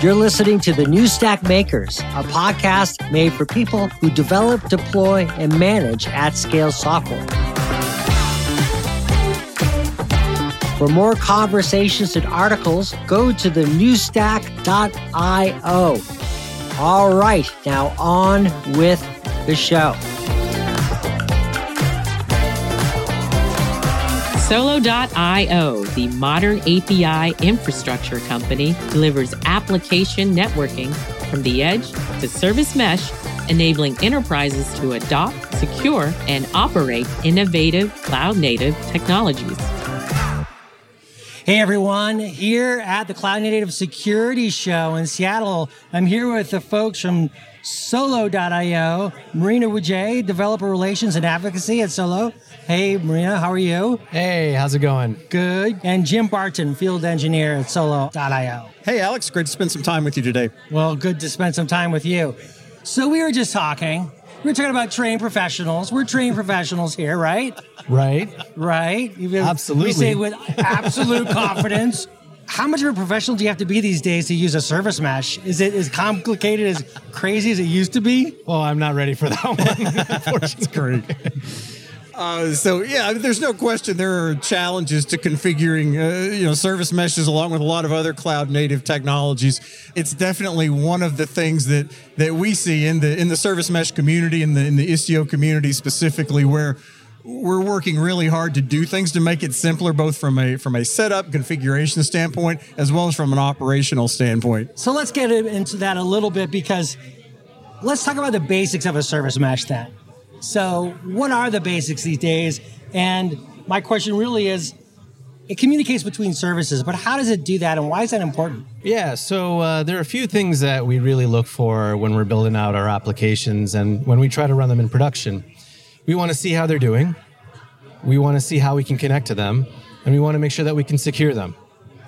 You're listening to the New Stack Makers, a podcast made for people who develop, deploy, and manage at scale software. For more conversations and articles, go to the newstack.io. All right, now on with the show. Solo.io, the modern API infrastructure company, delivers application networking from the edge to service mesh, enabling enterprises to adopt, secure, and operate innovative cloud native technologies. Hey everyone, here at the Cloud Native Security Show in Seattle, I'm here with the folks from Solo.io, Marino Wijay, Developer Relations and Advocacy at Solo. Hey Marino, how are you? Hey, how's it going? Good. And Jim Barton, Field Engineer at Solo.io. Hey Alex, great to spend some time with you today. Well, good to spend some time with you. So we were just talking. We were talking about trained professionals. We're trained professionals here, right? Right. Right? Absolutely. We say with absolute confidence. How much of a professional do you have to be these days to use a service mesh? Is it as complicated, as crazy as it used to be? Well, I'm not ready for that one. That's great. Uh, so yeah, there's no question there are challenges to configuring, uh, you know, service meshes along with a lot of other cloud native technologies. It's definitely one of the things that that we see in the in the service mesh community, in the in the Istio community specifically, where we're working really hard to do things to make it simpler, both from a from a setup configuration standpoint as well as from an operational standpoint. So let's get into that a little bit because let's talk about the basics of a service mesh then. So, what are the basics these days? And my question really is it communicates between services, but how does it do that and why is that important? Yeah, so uh, there are a few things that we really look for when we're building out our applications and when we try to run them in production. We want to see how they're doing, we want to see how we can connect to them, and we want to make sure that we can secure them.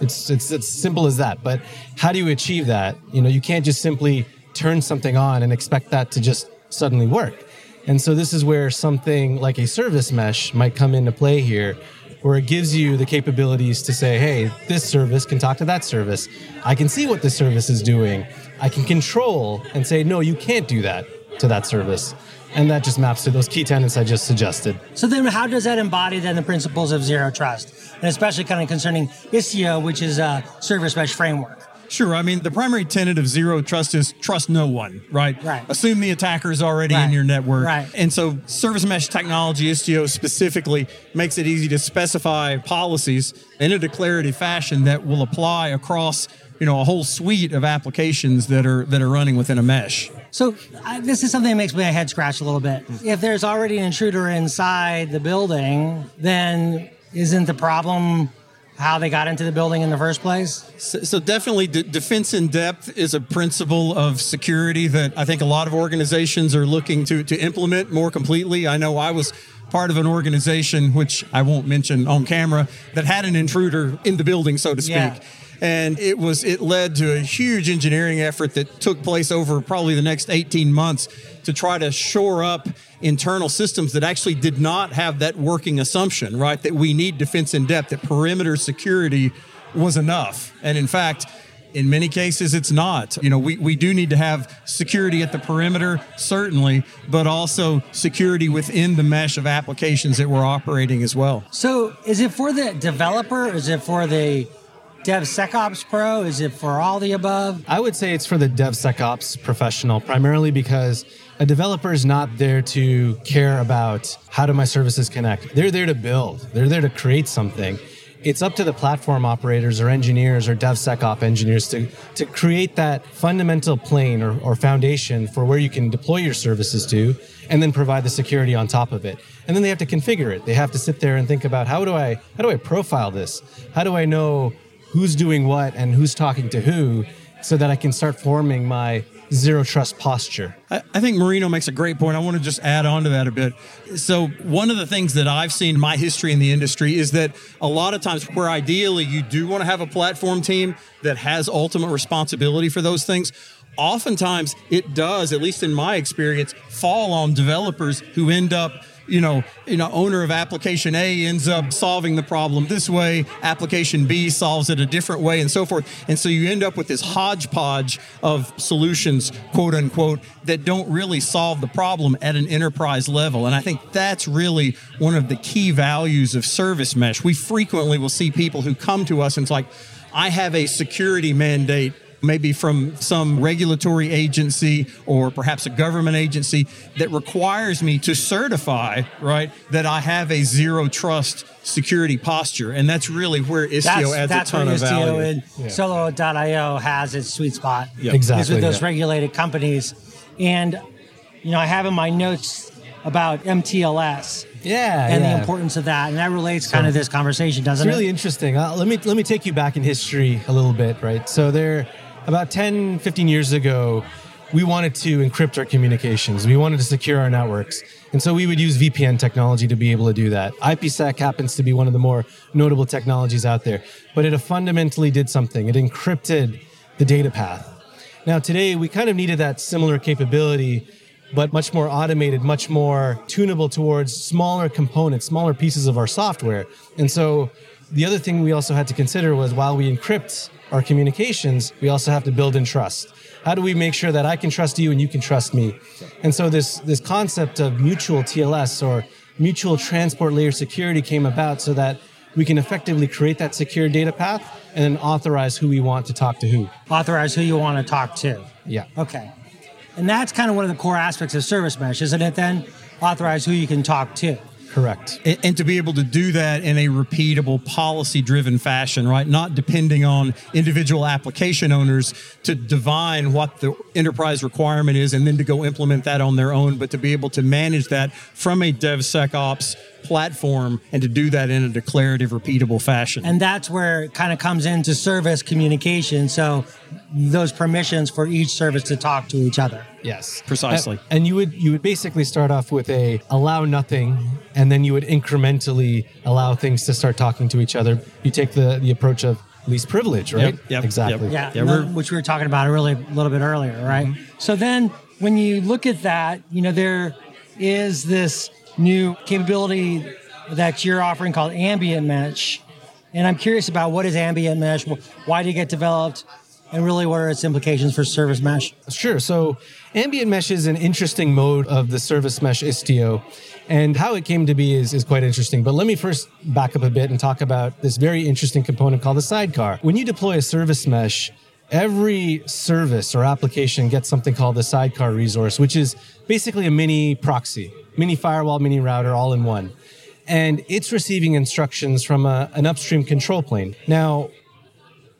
It's, it's, it's simple as that. But how do you achieve that? You know, you can't just simply turn something on and expect that to just suddenly work and so this is where something like a service mesh might come into play here, where it gives you the capabilities to say, hey, this service can talk to that service. I can see what this service is doing. I can control and say, no, you can't do that to that service. And that just maps to those key tenants I just suggested. So then how does that embody then the principles of zero trust? And especially kind of concerning Istio, which is a service mesh framework. Sure. I mean, the primary tenet of zero trust is trust no one, right? Right. Assume the attacker is already right. in your network. Right. And so service mesh technology, Istio specifically, makes it easy to specify policies in a declarative fashion that will apply across you know a whole suite of applications that are that are running within a mesh. So I, this is something that makes my head scratch a little bit. Hmm. If there's already an intruder inside the building, then isn't the problem how they got into the building in the first place? So, so definitely, d- defense in depth is a principle of security that I think a lot of organizations are looking to to implement more completely. I know I was part of an organization which I won't mention on camera that had an intruder in the building, so to speak. Yeah and it was it led to a huge engineering effort that took place over probably the next 18 months to try to shore up internal systems that actually did not have that working assumption right that we need defense in depth that perimeter security was enough. And in fact in many cases it's not. You know we, we do need to have security at the perimeter certainly but also security within the mesh of applications that we're operating as well. So is it for the developer? Is it for the DevSecOps Pro? Is it for all the above? I would say it's for the DevSecOps professional, primarily because a developer is not there to care about how do my services connect. They're there to build, they're there to create something. It's up to the platform operators or engineers or DevSecOps engineers to, to create that fundamental plane or, or foundation for where you can deploy your services to and then provide the security on top of it. And then they have to configure it. They have to sit there and think about how do I how do I profile this? How do I know who's doing what and who's talking to who so that I can start forming my zero trust posture. I, I, think Marino makes a great point. I want to just add on to that a bit. So, one of the things that I've seen in my history in the industry is that a lot of times, where ideally you do want to have a platform team that has ultimate responsibility for those things, oftentimes it does, at least in my experience, fall on developers who end up you know, you know, owner of application A ends up solving the problem this way, application B solves it a different way, and so forth. And so you end up with this hodgepodge of solutions, quote unquote, that don't really solve the problem at an enterprise level. And I think that's really one of the key values of service mesh. We frequently will see people who come to us and it's like, I have a security mandate maybe from some regulatory agency or perhaps a government agency that requires me to certify, right, that I have a zero trust security posture. And that's really where Istio That's, adds that's a ton where of Istio value. and Solo.io has its sweet spot. Yep. Exactly, Is with those yeah. regulated companies. And, you know, I have in my notes about MTLS Yeah, and yeah. the importance of that. And that relates kind of this conversation, doesn't It's really it? interesting. Uh, let me let me take you back in history a little bit, right? So there about 10 15 years ago, we wanted to encrypt our communications. We wanted to secure our networks. And so we would use VPN technology to be able to do that. IPsec happens to be one of the more notable technologies out there, but it fundamentally did something. It encrypted the data path. Now, today, we kind of needed that similar capability, but much more automated, much more tunable towards smaller components, smaller pieces of our software. And so, the other thing we also had to consider was while we encrypt our communications, we also have to build in trust. How do we make sure that I can trust you and you can trust me? And so, this, this concept of mutual TLS or mutual transport layer security came about so that we can effectively create that secure data path and then authorize who we want to talk to who. Authorize who you want to talk to. Yeah. Okay. And that's kind of one of the core aspects of service mesh, isn't it then? Authorize who you can talk to. Correct. and, and to be able to do that in a repeatable policy driven fashion right not depending on individual application owners to divine what the enterprise requirement is and then to go implement that on their own but to be able to manage that from a devsecops platform and to do that in a declarative repeatable fashion And that's where it kind of comes into service communication. So those permissions for each service to talk to each other. Yes, uh, Precisely. And, and you would you would basically start off with a allow nothing, and then you would incrementally allow things to start talking to each other. You take the the approach of least privilege, right? Yep, yep, exactly. yep. Yeah, Yeah, no, which we were talking about a really a little bit earlier, right? Mm-hmm. So then when you look at that, you know, there is this new capability that you're offering called ambient mesh. And I'm curious about what is ambient mesh, why did it get developed, and really what are its implications for service mesh? Sure. So ambient mesh is an interesting mode of the service mesh Istio. And how it came to be is, is quite interesting. But let me first back up a bit and talk about this very interesting component called the sidecar. When you deploy a service mesh, every service or application gets something called the sidecar resource, which is basically a mini proxy, mini firewall, mini router, all in one. And it's receiving instructions from a, an upstream control plane. Now,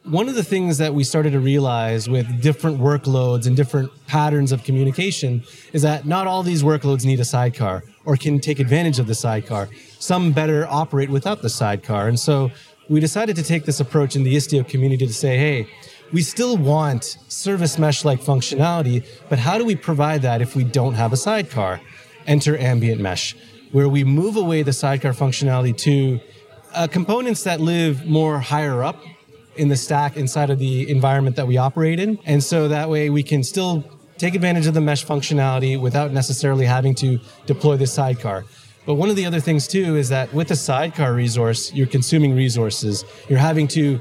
one of the things that we started to realize with different workloads and different patterns of communication is that not all these workloads need a sidecar or can take advantage of the sidecar. Some better operate without the sidecar. And so we decided to take this approach in the Istio community to say, hey, we still want service mesh like functionality, but how do we provide that if we don't have a sidecar? Enter ambient mesh, where we move away the sidecar functionality to uh, components that live more higher up in the stack inside of the environment that we operate in. And so that way we can still take advantage of the mesh functionality without necessarily having to deploy the sidecar. But one of the other things too is that with a sidecar resource, you're consuming resources. You're having to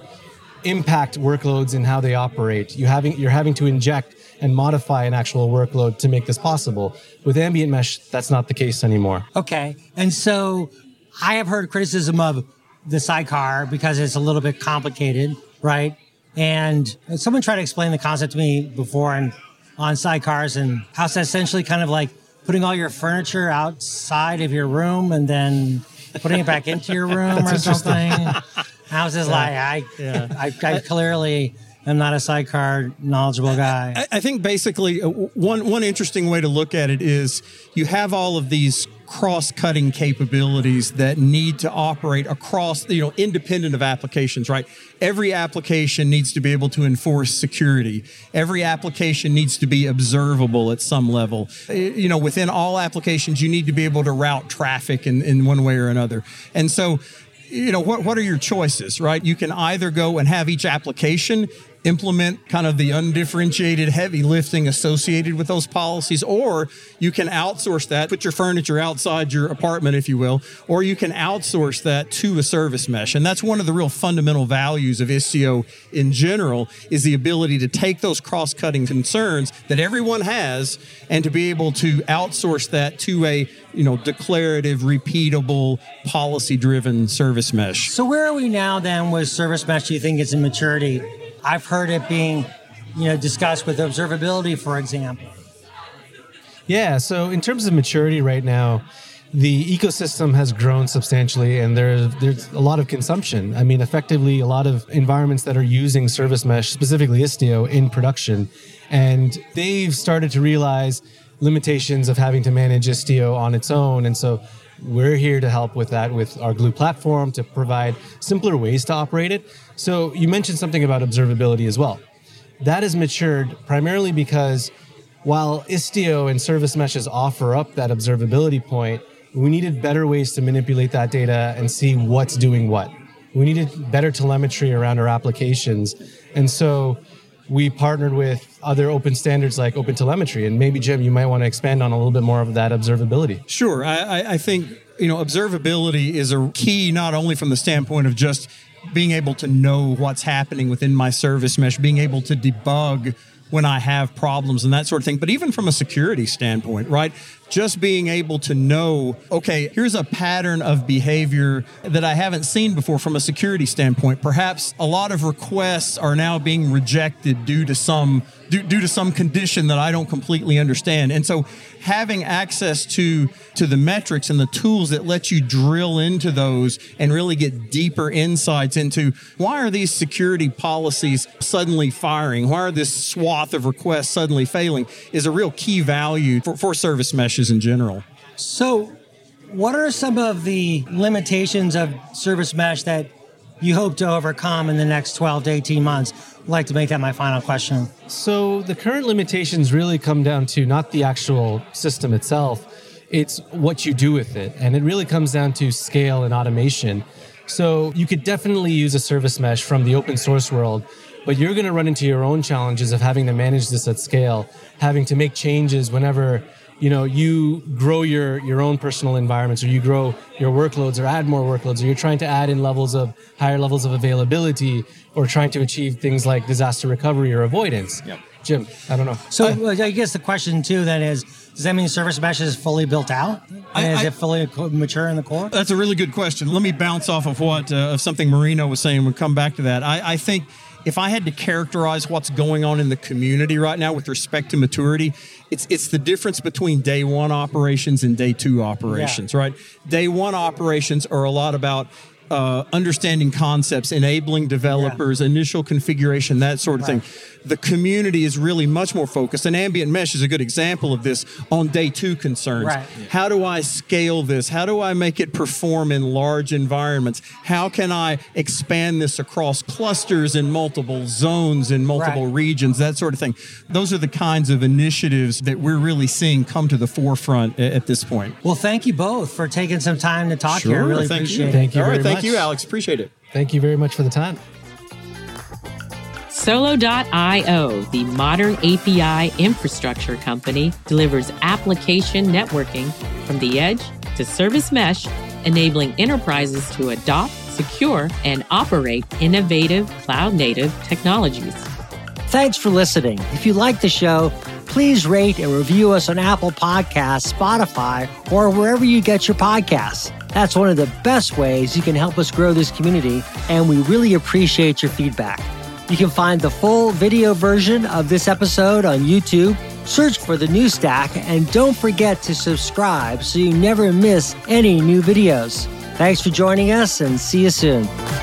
impact workloads and how they operate. You having you're having to inject and modify an actual workload to make this possible. With ambient mesh, that's not the case anymore. Okay. And so I have heard criticism of the sidecar because it's a little bit complicated, right? And someone tried to explain the concept to me before and on sidecars and how it's essentially kind of like putting all your furniture outside of your room and then putting it back into your room or something. I was just like, I, I, I clearly am not a sidecar knowledgeable guy. I- I think basically uh, one one interesting way to look at it is you have all of these cross-cutting capabilities that need to operate across you know independent of applications right? Every application needs to be able to enforce security. Every application needs to be observable at some level. Uh, you know within all applications you need to be able to route traffic in, in one way or another. And so you know what what are your choices right? You can either go and have each application implement kind of the undifferentiated heavy lifting associated with those policies, or you can outsource that, put your furniture outside your apartment, if you will, or you can outsource that to a service mesh. And that's one of the real fundamental values of Istio in general is the ability to take those cross-cutting concerns that everyone has and to be able to outsource that to a, you know, declarative, repeatable, policy-driven service mesh. So where are we now then with service mesh? Do you think it's in maturity? I've heard it being, you know, discussed with observability, for example. Yeah. So in terms of maturity right now, the ecosystem has grown substantially and there's there's a lot of consumption. I mean, effectively a lot of environments that are using service mesh, specifically Istio, in production. And they've started to realize limitations of having to manage Istio on its own. And so we're here to help with that with our Gloo platform to provide simpler ways to operate it. So you mentioned something about observability as well. That has matured primarily because while Istio and service meshes offer up that observability point, we needed better ways to manipulate that data and see what's doing what. We needed better telemetry around our applications. And so we partnered with other open standards like open telemetry And maybe, Jim, you might want to expand on a little bit more of that observability. Sure. I, I think, you know, observability is a key not only from the standpoint of just being able to know what's happening within my service mesh, being able to debug when I have problems and that sort of thing. But even from a security standpoint, right? Just being able to know, okay, here's a pattern of behavior that I haven't seen before from a security standpoint. Perhaps a lot of requests are now being rejected due to some due, due to some condition that I don't completely understand. And so having access to to the metrics and the tools that let you drill into those and really get deeper insights into why are these security policies suddenly firing? Why are this swath of requests suddenly failing is a real key value for, for service meshes in general. So what are some of the limitations of service mesh that you hope to overcome in the next 12 to 18 months? I'd like to make that my final question. So the current limitations really come down to not the actual system itself, it's what you do with it. And it really comes down to scale and automation. So you could definitely use a service mesh from the open source world, but you're going to run into your own challenges of having to manage this at scale, having to make changes whenever you know you grow your your own personal environments or you grow your workloads or add more workloads or you're trying to add in levels of higher levels of availability or trying to achieve things like disaster recovery or avoidance Yep. jim i don't know So I, I guess the question too then is, does that mean service mesh is fully built out? And I- is I- it fully mature in the core? That's a really good question. Let me bounce off of what uh, of something Marino was saying. We'll come back to that. I, I think if I had to characterize what's going on in the community right now with respect to maturity, it's it's the difference between day one operations and day two operations. Right? Day one operations are a lot about. Uh, understanding concepts, enabling developers, initial configuration, that sort of Right. thing. The community is really much more focused, and ambient mesh is a good example of this on day two concerns. Right. How do I scale this? How do I make it perform in large environments? How can I expand this across clusters in multiple zones in multiple Right. regions, that sort of thing? Those are the kinds of initiatives that we're really seeing come to the forefront a- at this point. Well, thank you both for taking some time to talk here. I really thank appreciate you. it. Thank you All right, very thank much. You, Alex. Appreciate it. thank you very much for the time Solo.io, the modern API infrastructure company, delivers application networking from the edge to service mesh, enabling enterprises to adopt, secure, and operate innovative cloud native technologies. Thanks for listening. If you like the show, please rate and review us on Apple Podcasts, Spotify, or wherever you get your podcasts. That's one of the best ways you can help us grow this community, and we really appreciate your feedback. You can find the full video version of this episode on YouTube. Search for the new stack and don't forget to subscribe so you never miss any new videos. Thanks for joining us and see you soon.